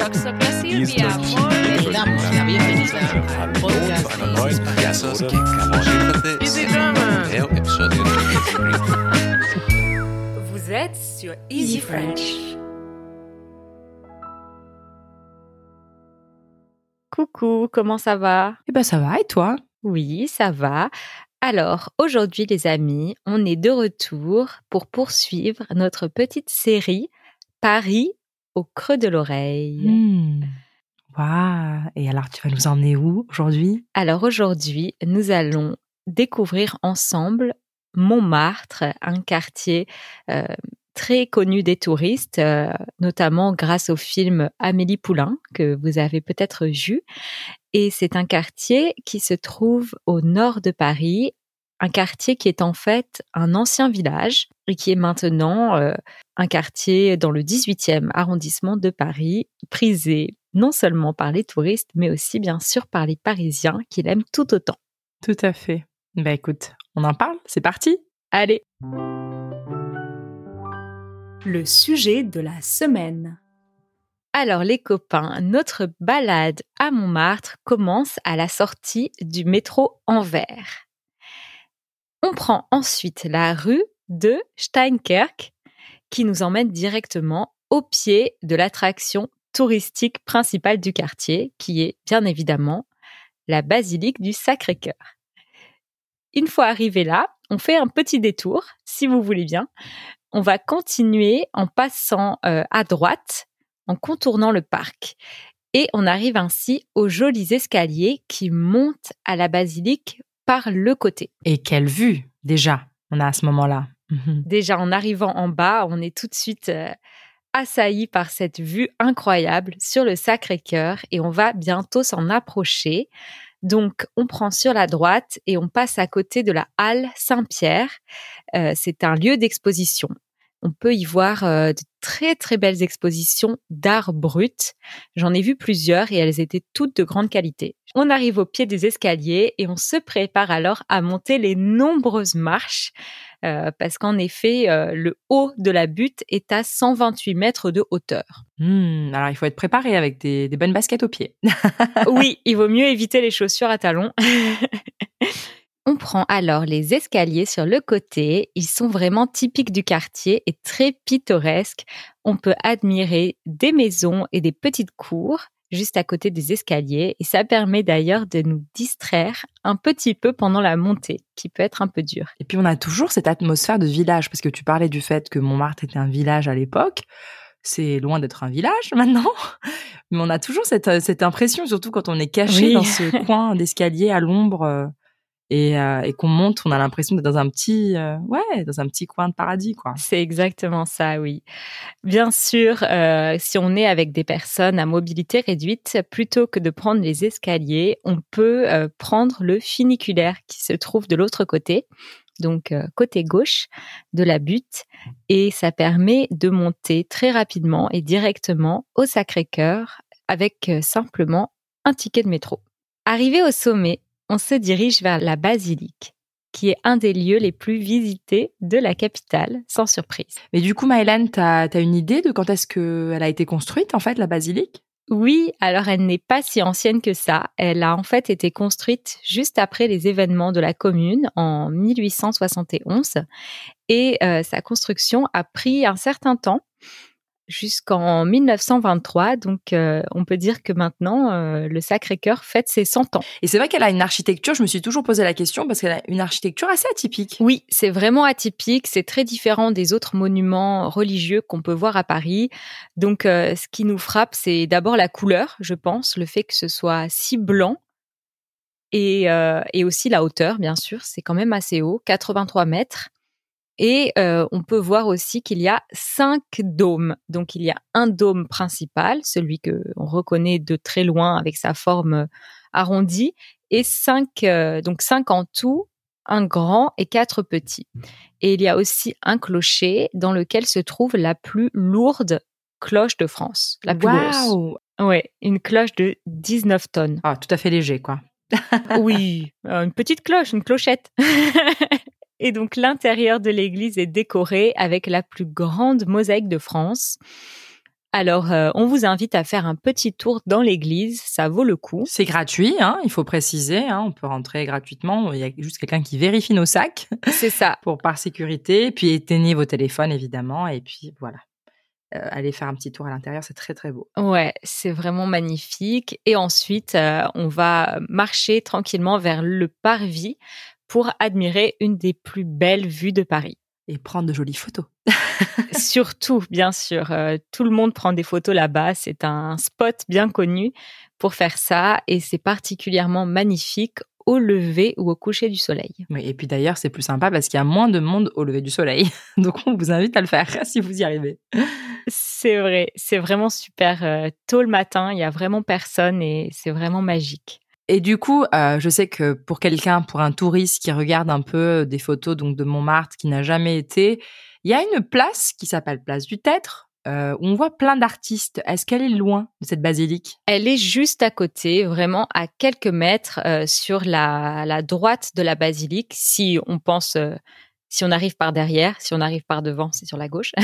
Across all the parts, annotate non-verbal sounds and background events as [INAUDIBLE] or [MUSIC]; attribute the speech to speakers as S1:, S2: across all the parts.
S1: Hallo zu einer neuen.
S2: Vous êtes sur Easy French.
S3: Coucou, comment ça va?
S4: Eh ben ça va et toi?
S3: Oui, ça va. Alors, aujourd'hui les amis, on est de retour pour poursuivre notre petite série Paris au creux de l'oreille.
S4: Hmm. Waouh Et alors tu vas nous emmener où aujourd'hui?
S3: Alors aujourd'hui, nous allons découvrir ensemble Montmartre, un quartier euh, très connu des touristes, euh, notamment grâce au film Amélie Poulain que vous avez peut-être vu. Et c'est un quartier qui se trouve au nord de Paris, un quartier qui est en fait un ancien village et qui est maintenant euh, un quartier dans le 18e arrondissement de Paris, prisé non seulement par les touristes, mais aussi bien sûr par les Parisiens qui l'aiment tout autant.
S4: Tout à fait. Bah écoute, on en parle C'est parti
S3: Allez,
S2: Le sujet de la semaine.
S3: alors les copains, notre balade à Montmartre commence à la sortie du métro Anvers. Prend ensuite la rue de Steinkerk qui nous emmène directement au pied de l'attraction touristique principale du quartier, qui est bien évidemment la basilique du Sacré-Cœur. Une fois arrivé là, on fait un petit détour, si vous voulez bien. On va continuer en passant euh, à droite, en contournant le parc. Et on arrive ainsi aux jolis escaliers qui montent à la basilique par le côté.
S4: Et quelle vue déjà on a à ce moment-là Mhm.
S3: Déjà, en arrivant en bas, on est tout de suite euh, assailli par cette vue incroyable sur le Sacré-Cœur et on va bientôt s'en approcher. Donc, on prend sur la droite et on passe à côté de la halle Saint-Pierre. Euh, c'est un lieu d'exposition. On peut y voir euh, de très très belles expositions d'art brut. J'en ai vu plusieurs et elles étaient toutes de grande qualité. On arrive au pied des escaliers et on se prépare alors à monter les nombreuses marches euh, parce qu'en effet, euh, le haut de la butte est à 128 mètres de hauteur.
S4: Hmm, Alors il faut être préparé avec des, des bonnes baskets aux pieds.
S3: oui, [LAUGHS] il vaut mieux éviter les chaussures à talons. [LAUGHS] On prend alors les escaliers sur le côté. Ils sont vraiment typiques du quartier et très pittoresques. On peut admirer des maisons et des petites cours juste à côté des escaliers et ça permet d'ailleurs de nous distraire un petit peu pendant la montée qui peut être un peu dure.
S4: Et puis on a toujours cette atmosphère de village parce que tu parlais du fait que Montmartre était un village à l'époque. C'est loin d'être un village [LAUGHS] maintenant, mais on a toujours cette, euh, cette impression, surtout quand on est caché
S3: Oui.
S4: dans ce [LAUGHS] coin d'escalier à l'ombre euh, et, euh, et qu'on monte, on a l'impression d'être dans un petit, euh, ouais, dans un petit coin de paradis, quoi.
S3: C'est exactement ça, oui. Bien sûr, euh, si on est avec des personnes à mobilité réduite, plutôt que de prendre les escaliers, on peut prendre le funiculaire qui se trouve de l'autre côté, donc côté gauche de la butte, et ça permet de monter très rapidement et directement au Sacré-Cœur avec simplement un ticket de métro. Arrivé au sommet, on se dirige vers la basilique qui est un des lieux les plus visités de la capitale, sans surprise.
S4: Mais du coup, Maëlan, t'as as une idée de quand est-ce qu'elle a été construite, en fait, la basilique?
S3: Oui, alors elle n'est pas si ancienne que ça. Elle a en fait été construite juste après les événements de la commune en 1871 et euh, sa construction a pris un certain temps jusqu'en 1923. Donc euh, on peut dire que maintenant euh, le Sacré-Cœur fête ses 100 ans.
S4: Et c'est vrai qu'elle a une architecture, je me suis toujours posé la question, parce qu'elle a une architecture assez atypique.
S3: Oui, c'est vraiment atypique, c'est très différent des autres monuments religieux qu'on peut voir à Paris. Donc euh, ce qui nous frappe, c'est d'abord la couleur, je pense, le fait que ce soit si blanc. Et, euh, et aussi la hauteur, bien sûr, c'est quand même assez haut, 83 mètres. Et euh, on peut voir aussi qu'il y a cinq dômes. Donc il y a un dôme principal, celui que on reconnaît de très loin avec sa forme arrondie, et cinq, euh, donc cinq en tout, un grand et quatre petits. Et il y a aussi un clocher dans lequel se trouve la plus lourde cloche de France, la plus grosse.
S4: Waouh
S3: Ouais, une cloche de 19 tonnes.
S4: Ah, tout à fait léger, quoi.
S3: Oui, euh, une petite cloche, une clochette. [LAUGHS] Et donc l'intérieur de l'église est décoré avec la plus grande mosaïque de France. Alors, euh, on vous invite à faire un petit tour dans l'église, ça vaut le coup.
S4: C'est gratuit, hein, il faut préciser. Hein, on peut rentrer gratuitement. Il y a juste quelqu'un qui vérifie nos sacs
S3: C'est ça. [LAUGHS]
S4: pour par sécurité. Puis éteignez vos téléphones évidemment. Et puis voilà. Euh, allez faire un petit tour à l'intérieur, c'est très très beau.
S3: Ouais, c'est vraiment magnifique. Et ensuite, euh, on va marcher tranquillement vers le parvis pour admirer une des plus belles vues de Paris.
S4: Et prendre de jolies photos. [LAUGHS] [LAUGHS]
S3: Surtout, bien sûr, euh, tout le monde prend des photos là-bas. C'est un spot bien connu pour faire ça et c'est particulièrement magnifique au lever ou au coucher du soleil.
S4: Oui, et puis d'ailleurs, c'est plus sympa parce qu'il y a moins de monde au lever du soleil. [LAUGHS] Donc on vous invite à le faire si vous y arrivez.
S3: C'est vrai, c'est vraiment super. euh, tôt le matin, il y a vraiment personne et c'est vraiment magique.
S4: Et du coup, euh, je sais que pour quelqu'un, pour un touriste qui regarde un peu des photos donc de Montmartre, qui n'a jamais été, il y a une place qui s'appelle Place du Tertre, euh, où on voit plein d'artistes. Est-ce qu'elle est loin de cette basilique?
S3: Elle est juste à côté, vraiment à quelques mètres euh, sur la, droite de la basilique. Si on pense, euh, si on arrive par derrière, si on arrive par devant, c'est sur la gauche. [LAUGHS]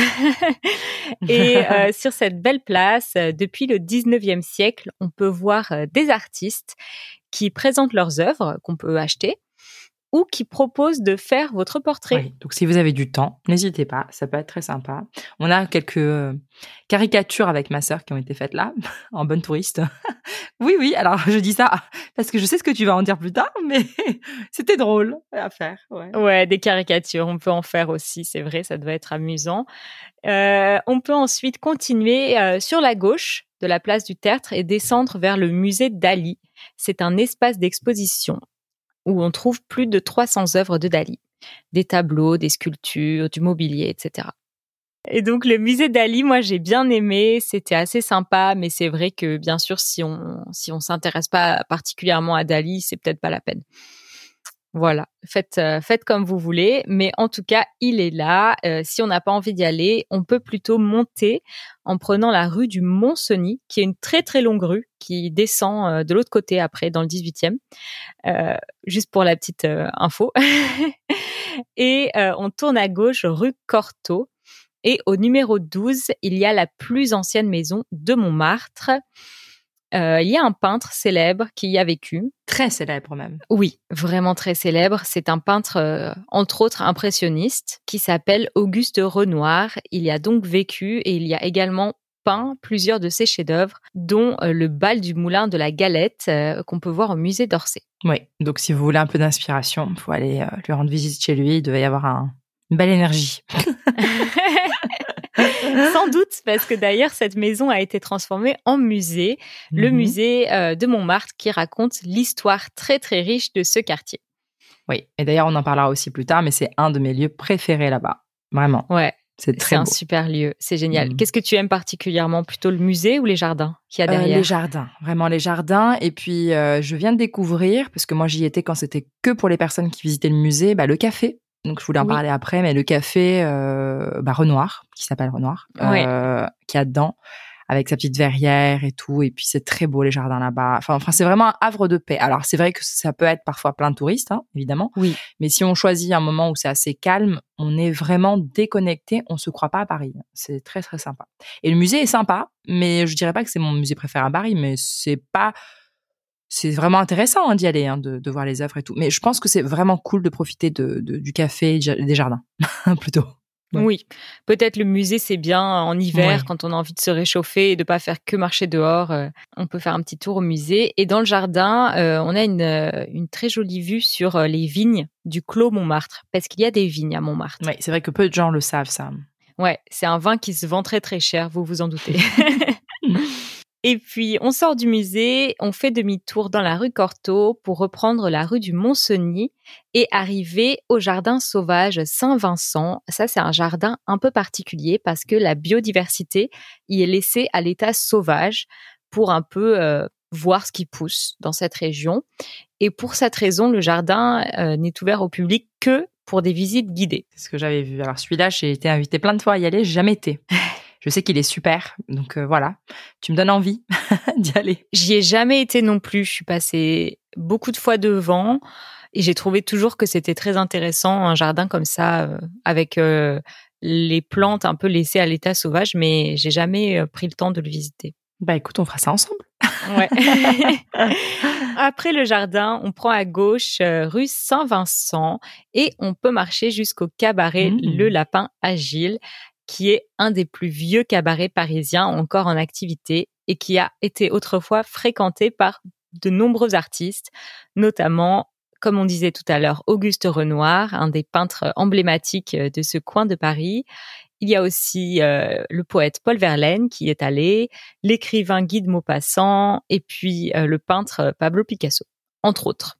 S3: [LAUGHS] Et euh, sur cette belle place, euh, depuis le 19e siècle, on peut voir euh, des artistes qui présentent leurs œuvres qu'on peut acheter ou qui proposent de faire votre portrait.
S4: Oui, Donc si vous avez du temps, n'hésitez pas, ça peut être très sympa. On a quelques caricatures avec ma sœur qui ont été faites là, [LAUGHS] en bonne touriste. Oui, oui, alors [LAUGHS] je dis ça parce que je sais ce que tu vas en dire plus tard, mais [LAUGHS] c'était drôle à faire. Ouais.
S3: Des caricatures, on peut en faire aussi, c'est vrai, ça doit être amusant. Euh, on peut ensuite continuer euh, sur la gauche de la place du Tertre et descendre vers le musée Dali. C'est un espace d'exposition où on trouve plus de 300 œuvres de Dali, des tableaux, des sculptures, du mobilier, etc. Et donc le musée Dali, moi j'ai bien aimé, c'était assez sympa, mais c'est vrai que bien sûr si on si on s'intéresse pas particulièrement à Dali, c'est peut-être pas la peine. Voilà, faites euh, faites comme vous voulez, mais en tout cas il est là. Euh, si on n'a pas envie d'y aller, on peut plutôt monter en prenant la rue du Mont-Cenis, qui est une très très longue rue qui descend euh, de l'autre côté après dans le 18e. Euh, juste pour la petite info. [LAUGHS] Et on tourne à gauche rue Cortot. Et au numéro 12, il y a la plus ancienne maison de Montmartre. Euh, il y a un peintre célèbre qui y a vécu.
S4: Très célèbre même.
S3: Oui, vraiment très célèbre. C'est un peintre, euh, entre autres, impressionniste, qui s'appelle Auguste Renoir. Il y a donc vécu et il y a également peint plusieurs de ses chefs-d'œuvre, dont euh, le bal du moulin de la Galette qu'on peut voir au musée d'Orsay.
S4: Oui, donc si vous voulez un peu d'inspiration, il faut aller lui rendre visite chez lui. Il devait y avoir un, une belle énergie. [LAUGHS]
S3: Sans doute, parce que d'ailleurs, cette maison a été transformée en musée, le
S4: Mhm.
S3: musée euh, de Montmartre qui raconte l'histoire très très riche de ce quartier.
S4: Oui, et d'ailleurs on en parlera aussi plus tard, mais c'est un de mes lieux préférés là-bas. Vraiment,
S3: Ouais,
S4: c'est
S3: c'est
S4: très
S3: un super lieu, c'est génial.
S4: Mhm.
S3: Qu'est-ce que tu aimes particulièrement, plutôt le musée ou les jardins qu'il y a
S4: Euh,
S3: derrière?
S4: les jardins, vraiment les jardins. Et puis, euh, je viens de découvrir, parce que moi j'y étais quand c'était que pour les personnes qui visitaient le musée, bah, le café. Donc je voulais en
S3: Oui.
S4: parler après, mais le café euh, bah, Renoir, qui s'appelle Renoir, euh, qui a dedans, avec sa petite verrière et tout. Et puis c'est très beau les jardins là-bas. Enfin, enfin c'est vraiment un havre de paix. Alors c'est vrai que ça peut être parfois plein de touristes, hein, évidemment.
S3: Oui.
S4: Mais si on choisit un moment où c'est assez calme, on est vraiment déconnecté. On se croit pas à Paris. C'est très très sympa. Et le musée est sympa, mais je dirais pas que c'est mon musée préféré à Paris, mais c'est pas. C'est vraiment intéressant hein, d'y aller, hein, de, de voir les œuvres et tout. Mais je pense que c'est vraiment cool de profiter de, de- du café et des jardins, [LAUGHS] plutôt. Ouais.
S3: Oui, peut-être le musée c'est bien en hiver
S4: Ouais.
S3: quand on a envie de se réchauffer et de pas faire que marcher dehors. euh, on peut faire un petit tour au musée et dans le jardin, euh, on a une, euh, une très jolie vue sur les vignes du Clos Montmartre parce qu'il y a des vignes à Montmartre.
S4: Ouais, c'est vrai que peu de gens le savent, ça.
S3: Ouais, c'est un vin qui se vend très très cher, vous vous en doutez. [LAUGHS] Et puis, on sort du musée, on fait demi-tour dans la rue Cortot pour reprendre la rue du Mont-Cenis et arriver au jardin sauvage Saint-Vincent. Ça, c'est un jardin un peu particulier parce que la biodiversité y est laissée à l'état sauvage pour un peu euh, voir ce qui pousse dans cette région. Et pour cette raison, le jardin euh, n'est ouvert au public que pour des visites guidées.
S4: C'est ce que j'avais vu. Alors celui-là, j'ai été invitée plein de fois à y aller, jamais été. [LAUGHS] Je sais qu'il est super, donc euh, voilà. Tu me donnes envie [LAUGHS] d'y aller.
S3: J'y ai jamais été non plus. Je suis passée beaucoup de fois devant et j'ai trouvé toujours que c'était très intéressant un jardin comme ça euh, avec euh, les plantes un peu laissées à l'état sauvage, mais j'ai jamais euh, pris le temps de le visiter.
S4: Bah écoute, on fera ça ensemble.
S3: Ouais. [LAUGHS] Après le jardin, on prend à gauche euh, rue Saint-Vincent et on peut marcher jusqu'au cabaret
S4: Mmh.
S3: Le Lapin Agile, qui est un des plus vieux cabarets parisiens encore en activité et qui a été autrefois fréquenté par de nombreux artistes, notamment, comme on disait tout à l'heure, Auguste Renoir, un des peintres emblématiques euh, de ce coin de Paris. Il y a aussi euh, le poète Paul Verlaine qui est allé, l'écrivain Guy de Maupassant et puis euh, le peintre Pablo Picasso, entre autres.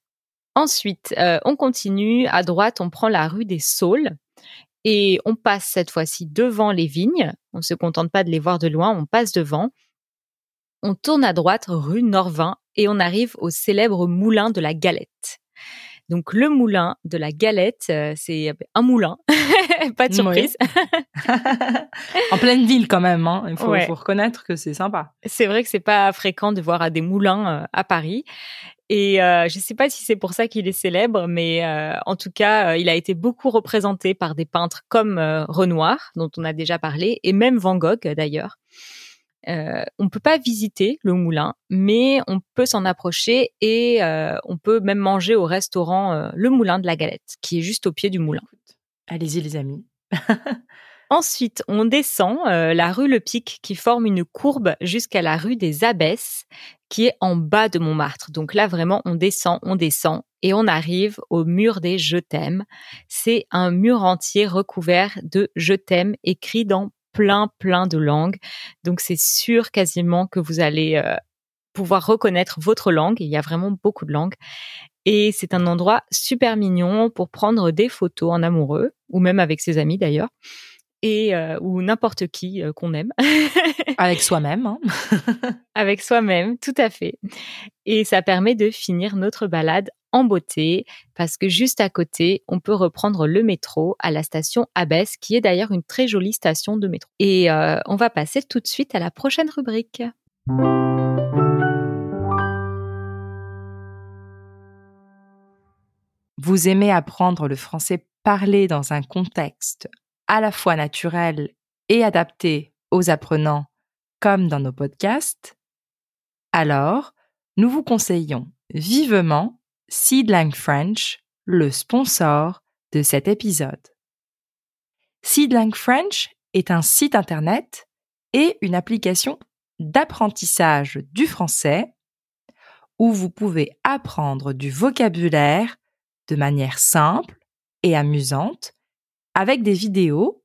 S3: Ensuite, on continue. À droite, on prend la rue des Saules et on passe cette fois-ci devant les vignes. On ne se contente pas de les voir de loin, on passe devant. On tourne à droite rue Norvin et on arrive au célèbre moulin de la Galette. Donc le moulin de la Galette, euh, c'est un moulin, [LAUGHS] pas de surprise. [LAUGHS]
S4: en pleine ville quand même, hein. il faut,
S3: Ouais.
S4: faut reconnaître que c'est sympa.
S3: C'est vrai que c'est pas fréquent de voir à des moulins euh, à Paris. Et euh, je sais pas si c'est pour ça qu'il est célèbre, mais euh, en tout cas, euh, il a été beaucoup représenté par des peintres comme Renoir, dont on a déjà parlé, et même Van Gogh d'ailleurs. On peut pas visiter le moulin, mais on peut s'en approcher et on peut même manger au restaurant Le Moulin de la Galette, qui est juste au pied du moulin.
S4: Allez-y les amis. [LAUGHS]
S3: Ensuite, on descend euh, la rue Le Pic qui forme une courbe jusqu'à la rue des Abbesses qui est en bas de Montmartre. Donc là, vraiment, on descend, on descend et on arrive au mur des Je t'aime. C'est un mur entier recouvert de Je t'aime écrit dans plein, plein de langues. Donc c'est sûr quasiment que vous allez euh, pouvoir reconnaître votre langue. Il y a vraiment beaucoup de langues. Et c'est un endroit super mignon pour prendre des photos en amoureux, ou même avec ses amis d'ailleurs et euh, ou n'importe qui euh, qu'on aime [LAUGHS]
S4: Avec soi-même. hein. [LAUGHS]
S3: avec soi-même, tout à fait. Et ça permet de finir notre balade en beauté parce que juste à côté, on peut reprendre le métro à la station Abbesse qui est d'ailleurs une très jolie station de métro. Et euh, on va passer tout de suite à la prochaine rubrique.
S4: Vous aimez apprendre le français parlé dans un contexte à la fois naturel et adapté aux apprenants, comme dans nos podcasts Alors, nous vous conseillons vivement Seedlang French, le sponsor de cet épisode. Seedlang French est un site internet et une application d'apprentissage du français où vous pouvez apprendre du vocabulaire de manière simple et amusante avec des vidéos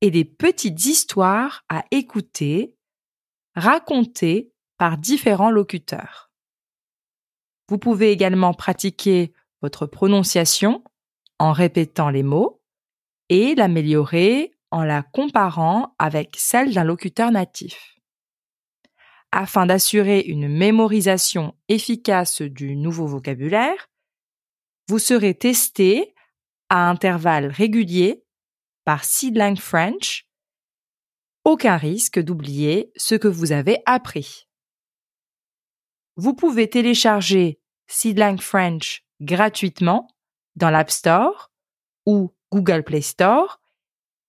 S4: et des petites histoires à écouter racontées par différents locuteurs. Vous pouvez également pratiquer votre prononciation en répétant les mots et l'améliorer en la comparant avec celle d'un locuteur natif. Afin d'assurer une mémorisation efficace du nouveau vocabulaire, vous serez testé à intervalles réguliers par Seedlang French. Aucun risque d'oublier ce que vous avez appris. Vous pouvez télécharger Seedlang French gratuitement dans l'App Store ou Google Play Store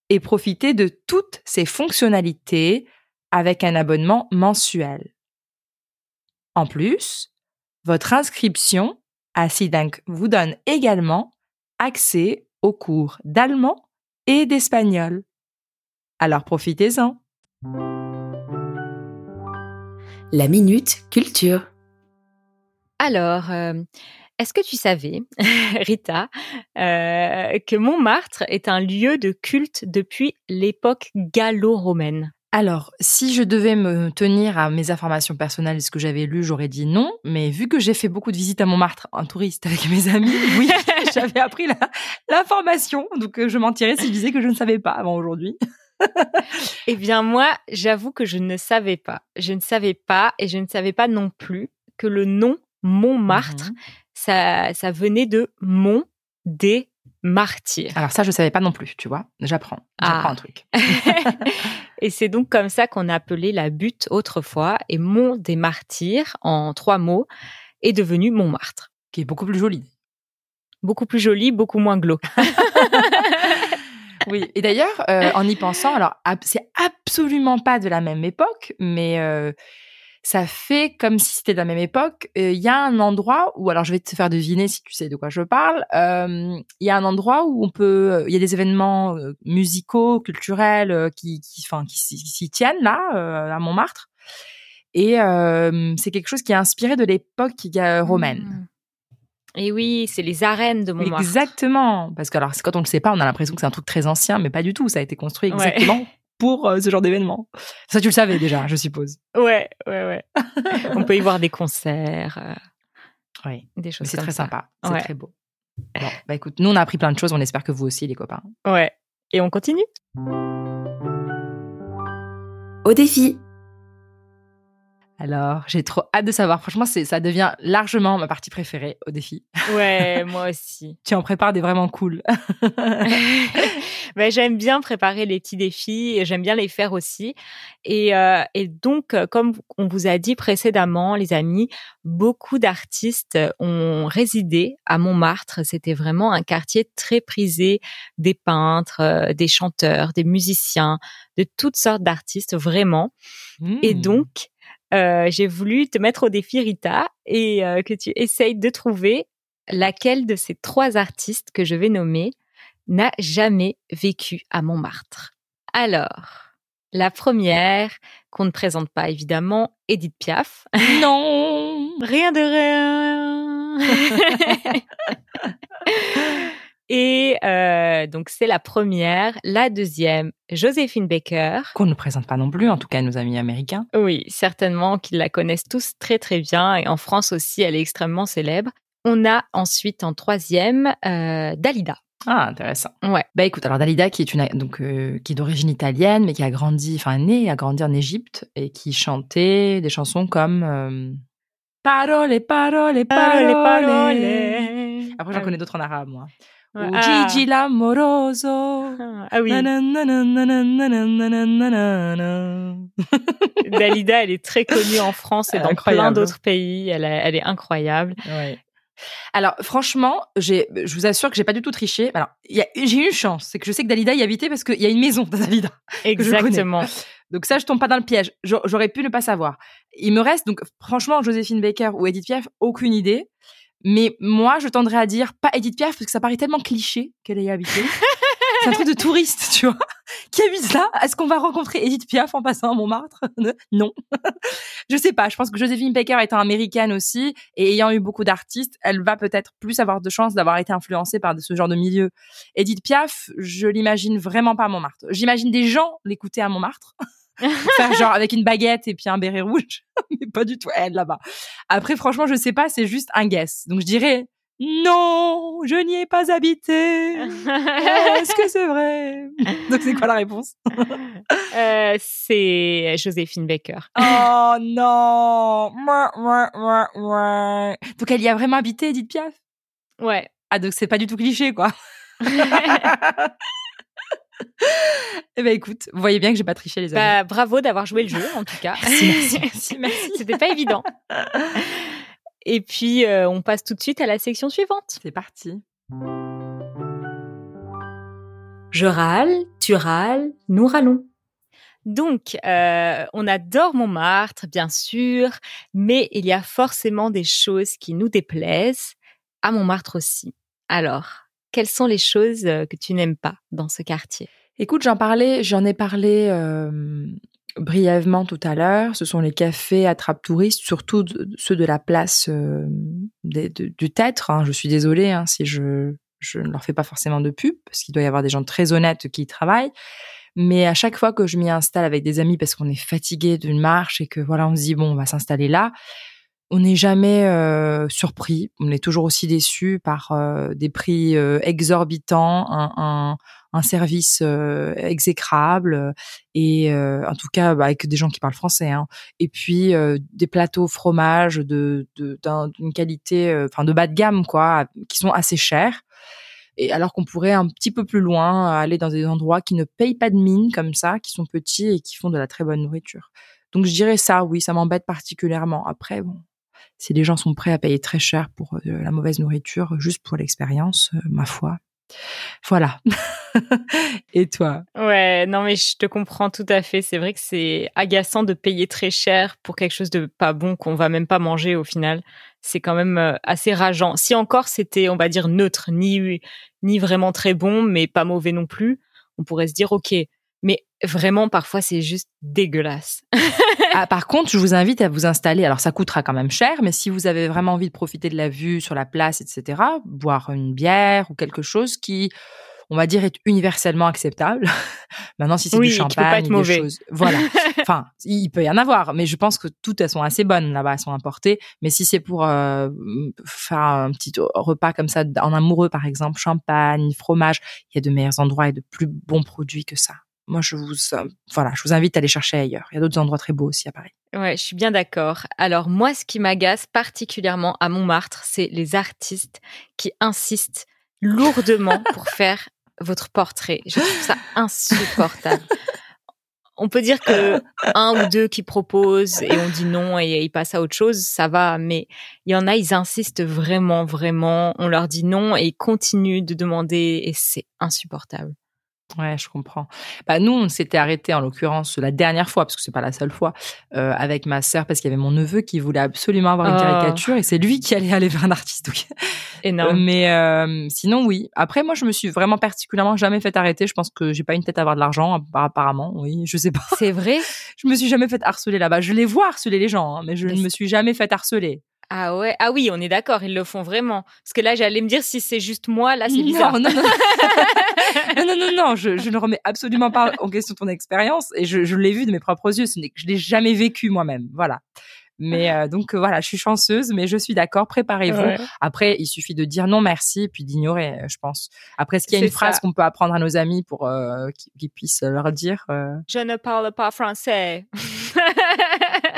S4: et profiter de toutes ses fonctionnalités avec un abonnement mensuel. En plus, votre inscription à Seedlang vous donne également accès aux cours d'allemand et d'espagnol. Alors profitez-en.
S1: La minute culture.
S3: Alors, euh, est-ce que tu savais, [LAUGHS] Rita, euh, que Montmartre est un lieu de culte depuis l'époque gallo-romaine?
S4: Alors, si je devais me tenir à mes informations personnelles et ce que j'avais lu, j'aurais dit non. Mais vu que j'ai fait beaucoup de visites à Montmartre en touriste avec mes amis, oui, [LAUGHS] j'avais appris l'information. Donc, euh, je mentirais si je disais que je ne savais pas avant aujourd'hui. [LAUGHS]
S3: Eh bien, moi, j'avoue que je ne savais pas. Je ne savais pas et je ne savais pas non plus que le nom Montmartre,
S4: Mhm.
S3: ça, ça venait de Mont des Martyrs.
S4: Alors ça, je savais pas non plus, tu vois. J'apprends. J'apprends
S3: Ah.
S4: un truc. [LAUGHS] [LAUGHS]
S3: et c'est donc comme ça qu'on appelait la butte autrefois. Et Mont des Martyrs, en trois mots, est devenu Montmartre.
S4: Qui est beaucoup plus joli.
S3: Beaucoup plus joli, beaucoup moins glauque. [LAUGHS]
S4: Oui. Et d'ailleurs, euh, en y pensant, alors ab- c'est absolument pas de la même époque, mais euh, ça fait comme si c'était de la même époque. Euh, Il y a un endroit où, alors je vais te faire deviner si tu sais de quoi je parle. euh, Il y a un endroit où on peut, il y a des événements euh, musicaux, culturels euh, qui, qui, enfin, qui, s'y- tiennent là euh, à Montmartre. Et euh, c'est quelque chose qui est inspiré de l'époque euh, romaine.
S3: Mm. Et oui, c'est les arènes de Montmartre.
S4: Exactement. Parce que alors, quand on le sait pas, on a l'impression que c'est un truc très ancien, mais pas du tout. Ça a été construit
S3: Ouais.
S4: Pour euh, ce genre d'événement. Ça, tu le savais déjà, je suppose. [LAUGHS]
S3: Ouais, ouais, ouais. On peut y voir des concerts, euh,
S4: Oui.
S3: des choses
S4: c'est très
S3: ça.
S4: sympa. C'est
S3: Ouais.
S4: très beau. [LAUGHS] Bon, bah écoute, nous, on a appris plein de choses. On espère que vous aussi, les copains.
S3: Ouais. Et on continue?
S1: Au défi.
S4: Alors, j'ai trop hâte de savoir. Franchement, c'est, ça devient largement ma partie préférée au défi.
S3: Ouais, [LAUGHS] moi aussi.
S4: Tu en prépares des vraiment cool. [LAUGHS] [LAUGHS]
S3: Ben, j'aime bien préparer les petits défis et j'aime bien les faire aussi. Et, euh, et donc, euh, comme on vous a dit précédemment, les amis, beaucoup d'artistes ont résidé à Montmartre. C'était vraiment un quartier très prisé des peintres, euh, des chanteurs, des musiciens, de toutes sortes d'artistes, vraiment. Et
S4: Mmh.
S3: donc, euh, j'ai voulu te mettre au défi, Rita, et euh, que tu essayes de trouver laquelle de ces trois artistes que je vais nommer n'a jamais vécu à Montmartre. Alors, la première, qu'on ne présente pas évidemment, Edith Piaf.
S4: non. [LAUGHS]
S3: Rien de rien. [LAUGHS] Et euh, donc c'est la première. La deuxième, Joséphine Baker.
S4: Qu'on ne présente pas non plus, en tout cas, nos amis américains.
S3: Oui, certainement qu'ils la connaissent tous très très bien et en France aussi, elle est extrêmement célèbre. On a ensuite en troisième euh, Dalida.
S4: Ah, intéressant.
S3: Ouais.
S4: Bah écoute, alors Dalida qui est une donc euh, qui est d'origine italienne mais qui a grandi, enfin née et a grandi en Égypte et qui chantait des chansons comme euh, Parole, parole, parole, Après j'en connais d'autres en arabe moi. Ou.
S3: Oh, ah.
S4: Gigi l'amoroso.
S3: Ah, ah oui. [LAUGHS] Dalida, elle est très connue en France et dans plein d'autres pays. Elle, est incroyable.
S4: Alors franchement, je vous assure que j'ai pas du tout triché. Alors j'ai eu une chance, c'est que je sais que Dalida y habitait parce qu'il y a une maison de Dalida. [LAUGHS]
S3: Exactement.
S4: donc ça, je tombe pas dans le piège. J'aurais pu ne pas savoir. Il me reste donc franchement Joséphine Baker ou Edith Piaf, aucune idée. Mais moi, je tendrais à dire pas Edith Piaf parce que ça paraît tellement cliché qu'elle ait habité. [LAUGHS] C'est un truc de touriste, tu vois. Qui habite là Est-ce qu'on va rencontrer Edith Piaf en passant à Montmartre? [LAUGHS] Non. [LAUGHS] je sais pas. Je pense que Joséphine Baker étant américaine aussi et ayant eu beaucoup d'artistes, elle va peut-être plus avoir de chances d'avoir été influencée par ce genre de milieu. Edith Piaf, je l'imagine vraiment pas à Montmartre. J'imagine des gens l'écouter à Montmartre. Faire genre avec une baguette et puis un béret rouge, [LAUGHS] mais pas du tout elle là-bas. Après, franchement, je sais pas, c'est juste un guess. Donc je dirais non, je n'y ai pas habité. Est-ce que c'est vrai? [LAUGHS] Donc c'est quoi la réponse? [LAUGHS]
S3: Euh, c'est Joséphine Baker.
S4: Oh non. Donc elle y a vraiment habité, Edith Piaf?
S3: Ouais.
S4: Ah donc c'est pas du tout cliché quoi. Eh ben écoute, vous voyez bien que j'ai pas triché les amis.
S3: Bah, bravo d'avoir joué le jeu, en tout cas.
S4: Merci, [LAUGHS] merci, merci.
S3: C'était pas évident. Et puis, euh, on passe tout de suite à la section suivante.
S4: C'est parti.
S2: Je râle, tu râles, nous râlons.
S3: Donc, euh, on adore Montmartre, bien sûr, mais il y a forcément des choses qui nous déplaisent, à Montmartre aussi. Alors, quelles sont les choses euh, que tu n'aimes pas dans ce quartier?
S4: Écoute, j'en parlais, j'en ai parlé euh, brièvement tout à l'heure. Ce sont les cafés attrape touristes, surtout ceux de la place euh, du Têtre. hein. Je suis désolée hein, si je je ne leur fais pas forcément de pub parce qu'il doit y avoir des gens très honnêtes qui y travaillent. Mais à chaque fois que je m'y installe avec des amis parce qu'on est fatigué d'une marche et que voilà, on se dit bon, on va s'installer là, on n'est jamais euh, surpris. On est toujours aussi déçu par euh, des prix euh, exorbitants, un, service exécrable et en tout cas bah, avec des gens qui parlent français. Hein. Et puis des plateaux fromage de de- d'un- d'une qualité, enfin de bas de gamme quoi, qui sont assez chers. Et alors qu'on pourrait un petit peu plus loin aller dans des endroits qui ne payent pas de mine comme ça, qui sont petits et qui font de la très bonne nourriture. Donc je dirais ça, oui, ça m'embête particulièrement. Après, bon, si les gens sont prêts à payer très cher pour euh, la mauvaise nourriture, juste pour l'expérience, euh, ma foi, Voilà. [LAUGHS] Et toi?
S3: Ouais, non mais je te comprends tout à fait. C'est vrai que c'est agaçant de payer très cher pour quelque chose de pas bon qu'on va même pas manger au final. C'est quand même euh, assez rageant. Si encore c'était, on va dire neutre, ni ni vraiment très bon, mais pas mauvais non plus, on pourrait se dire ok. Mais vraiment, parfois, c'est juste dégueulasse. [LAUGHS]
S4: ah, par contre, je vous invite à vous installer. Alors, ça coûtera quand même cher, mais si vous avez vraiment envie de profiter de la vue sur la place, etc., boire une bière ou quelque chose qui, on va dire, est universellement acceptable. [LAUGHS] Maintenant, si c'est du champagne,
S3: mauvais.
S4: Choses, voilà. [LAUGHS] enfin, il peut y en avoir, mais je pense que toutes elles sont assez bonnes là-bas, elles sont importées. Mais si c'est pour euh, faire un petit repas comme ça en amoureux, par exemple, champagne, fromage, il y a de meilleurs endroits et de plus bons produits que ça moi, je vous, euh, voilà, je vous invite à aller chercher ailleurs. Il y a d'autres endroits très beaux aussi à Paris.
S3: Ouais, je suis bien d'accord. Alors, moi, ce qui m'agace particulièrement à Montmartre, c'est les artistes qui insistent lourdement [LAUGHS] pour faire votre portrait. Je trouve ça insupportable. On peut dire que un ou deux qui proposent et on dit non et ils passent à autre chose, ça va. Mais il y en a, ils insistent vraiment, vraiment. On leur dit non et ils continuent de demander et c'est insupportable.
S4: Ouais, je comprends. Bah nous, on s'était arrêté en l'occurrence la dernière fois parce que c'est pas la seule fois euh, avec ma sœur parce qu'il y avait mon neveu qui voulait absolument avoir une oh. caricature et c'est lui qui allait aller [LAUGHS] vers un artiste. [LAUGHS]
S3: Énorme.
S4: Euh, mais euh, sinon, oui. Après, moi, je me suis vraiment particulièrement jamais fait arrêter. Je pense que j'ai pas une tête à avoir de l'argent apparemment. Oui, [LAUGHS] je sais pas.
S3: C'est vrai?
S4: je me suis jamais fait harceler là-bas. Je les vois harceler les gens, hein, mais je ne me suis jamais fait harceler.
S3: Ah ouais, ah oui, on est d'accord, ils le font vraiment. Parce que là, j'allais me dire si c'est juste moi, là, c'est bizarre.
S4: Non, non, [LAUGHS] non, non, non, non, je, je, ne remets absolument pas en question ton expérience et je, je l'ai vu de mes propres yeux. Ce n'est que je l'ai jamais vécu moi-même. Voilà. Mais euh, donc euh, voilà, je suis chanceuse, mais je suis d'accord. Préparez-vous. Après, il suffit de dire non merci et puis d'ignorer, euh, je pense. Après, est-ce qu'il y a une phrase qu'on peut apprendre à nos amis pour qu'ils puissent leur dire
S3: Je ne parle pas français.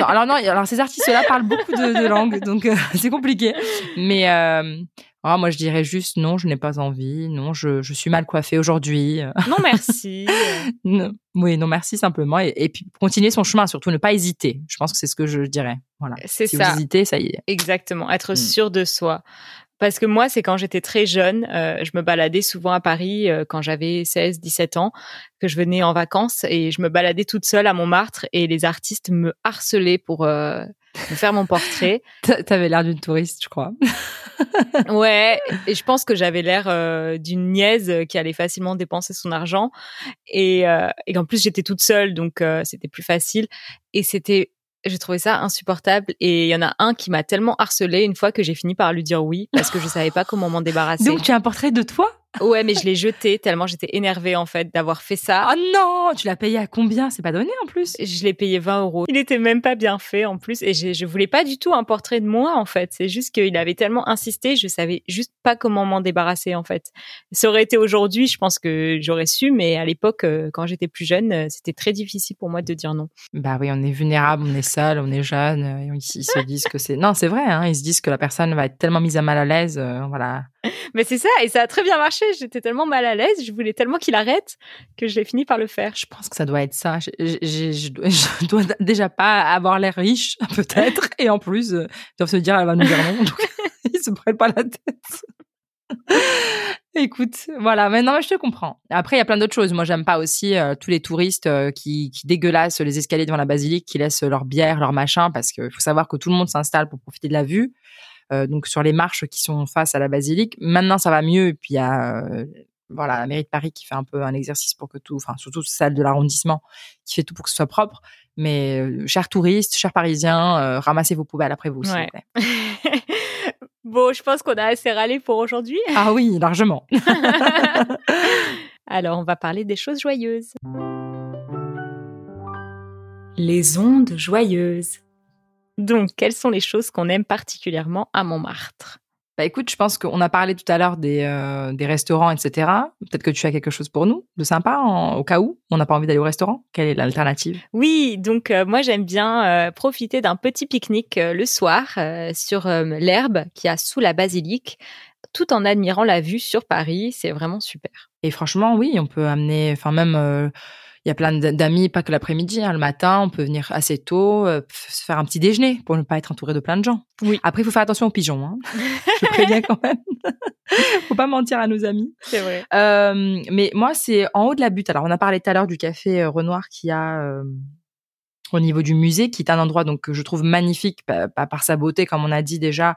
S4: Alors non, alors ces artistes-là parlent beaucoup de, de langues, donc [LAUGHS] c'est compliqué. Mais ah, moi, je dirais juste non, je n'ai pas envie. Non, je, je suis mal coiffée aujourd'hui.
S3: Non, merci. [LAUGHS]
S4: oui, non, merci simplement. Et, puis, continuer son chemin, surtout ne pas hésiter. Je pense que c'est ce que je dirais. Voilà.
S3: C'est
S4: si
S3: ça.
S4: vous hésitez, ça y est.
S3: Exactement. Être mm. sûr de soi. Parce que moi, c'est quand j'étais très jeune, euh, je me baladais souvent à Paris euh, quand j'avais 16, 17 ans, que je venais en vacances et je me baladais toute seule à Montmartre et les artistes me harcelaient pour euh, me faire mon portrait. [LAUGHS]
S4: T'avais l'air d'une touriste, je crois. [LAUGHS]
S3: ouais, et je pense que j'avais l'air d'une niaise qui allait facilement dépenser son argent et, et qu'en plus j'étais toute seule, donc c'était plus facile. Et c'était j'ai trouvé ça insupportable et il y en a un qui m'a tellement harcelé une fois que j'ai fini par lui dire oui parce que je savais pas comment m'en débarrasser.
S4: Donc tu as un portrait de toi
S3: Ouais, mais je l'ai jeté tellement j'étais énervée en fait d'avoir fait ça.
S4: Oh non, tu l'as payé à combien? C'est pas donné en plus.
S3: Je l'ai payé 20 euros. Il était même pas bien fait en plus et je, je voulais pas du tout un portrait de moi en fait. C'est juste qu'il avait tellement insisté, je savais juste pas comment m'en débarrasser en fait. Ça aurait été aujourd'hui, je pense que j'aurais su, mais à l'époque, euh, quand j'étais plus jeune, euh, c'était très difficile pour moi de dire non.
S4: Bah oui, on est vulnérable, on est seul, on est jeune. Euh, ils, se disent que c'est non, c'est vrai. Hein, ils se disent que la personne va être tellement mise à mal à l'aise, voilà. [LAUGHS]
S3: Mais c'est ça, et ça a très bien marché. J'étais tellement mal à l'aise, je voulais tellement qu'il arrête que je l'ai fini par le faire.
S4: Je pense que ça doit être ça. Je, je, [LAUGHS] dois déjà pas avoir l'air riche, [LAUGHS] peut-être, et en plus, euh, ils doivent se dire, elle va nous dire non. Donc, ils se prennent pas la tête. Écoute, voilà, maintenant je te comprends. Après, il y a plein d'autres choses. Moi, j'aime pas aussi euh, tous les touristes euh, qui, qui dégueulassent les escaliers devant la basilique, qui laissent leur bière, leur machin, parce qu'il faut savoir que tout le monde s'installe pour profiter de la vue. Euh, donc sur les marches qui sont face à la basilique. Maintenant, ça va mieux. Et puis il y a euh, voilà la mairie de Paris qui fait un peu un exercice pour que tout, enfin surtout celle de l'arrondissement, qui fait tout pour que ce soit propre. Mais euh, chers touristes, chers Parisiens, ramassez vos poubelles après vous, s'il vous plaît. [LAUGHS]
S3: bon, je pense qu'on a assez râlé pour aujourd'hui.
S4: Ah oui, largement. [LAUGHS] [LAUGHS]
S3: Alors, on va parler des choses joyeuses.
S2: Les ondes joyeuses.
S3: Donc, quelles sont les choses qu'on aime particulièrement à Montmartre?
S4: Bah écoute, je pense qu'on a parlé tout à l'heure des, euh, des restaurants, etc. Peut-être que tu as quelque chose pour nous de sympa au cas où on n'a pas envie d'aller au restaurant? Quelle est l'alternative?
S3: Oui, donc euh, moi j'aime bien euh, profiter d'un petit pique-nique le soir sur l'herbe qui a sous la basilique, tout en admirant la vue sur Paris. C'est vraiment super.
S4: Et franchement, oui, on peut amener, enfin même il y a plein d'amis, pas que l'après-midi, hein, le matin, on peut venir assez tôt, euh, se faire un petit déjeuner pour ne pas être entouré de plein de gens.
S3: Oui.
S4: Après, il faut faire attention aux pigeons. Hein. [LAUGHS] Je préviens quand même. [LAUGHS] faut pas mentir à nos amis.
S3: C'est vrai.
S4: Euh, mais moi, c'est en haut de la butte. Alors, on a parlé tout à l'heure du café euh, Renoir qui a au niveau du musée, qui est un endroit donc que je trouve magnifique pa- pa- par sa beauté, comme on a dit déjà,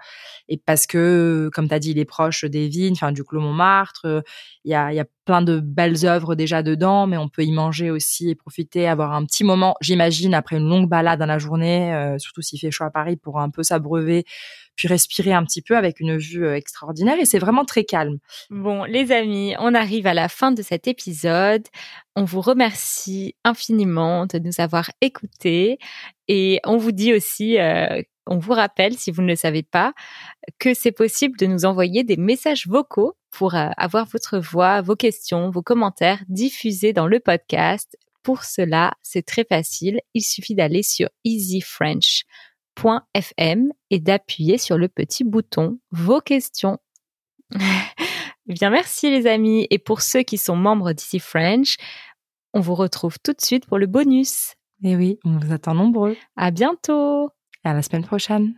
S4: et parce que, comme tu as dit, il est proche des vignes, enfin du Clos Montmartre. Il y a, y a plein de belles œuvres déjà dedans, mais on peut y manger aussi et profiter, avoir un petit moment, j'imagine, après une longue balade dans la journée, euh, surtout s'il fait chaud à Paris, pour un peu s'abreuver, puis respirer un petit peu avec une vue euh, extraordinaire. Et c'est vraiment très calme.
S3: Bon, les amis, on arrive à la fin de cet épisode. On vous remercie infiniment de nous avoir écoutés et on vous dit aussi, euh, on vous rappelle, si vous ne le savez pas, que c'est possible de nous envoyer des messages vocaux pour euh, avoir votre voix, vos questions, vos commentaires diffusés dans le podcast. Pour cela, c'est très facile. Il suffit d'aller sur easyfrench.fm et d'appuyer sur le petit bouton vos questions. [LAUGHS] Bien, merci les amis. Et pour ceux qui sont membres d'Easy French, on vous retrouve tout de suite pour le bonus.
S4: Et oui, on vous attend nombreux.
S3: À bientôt!
S4: Et à la semaine prochaine.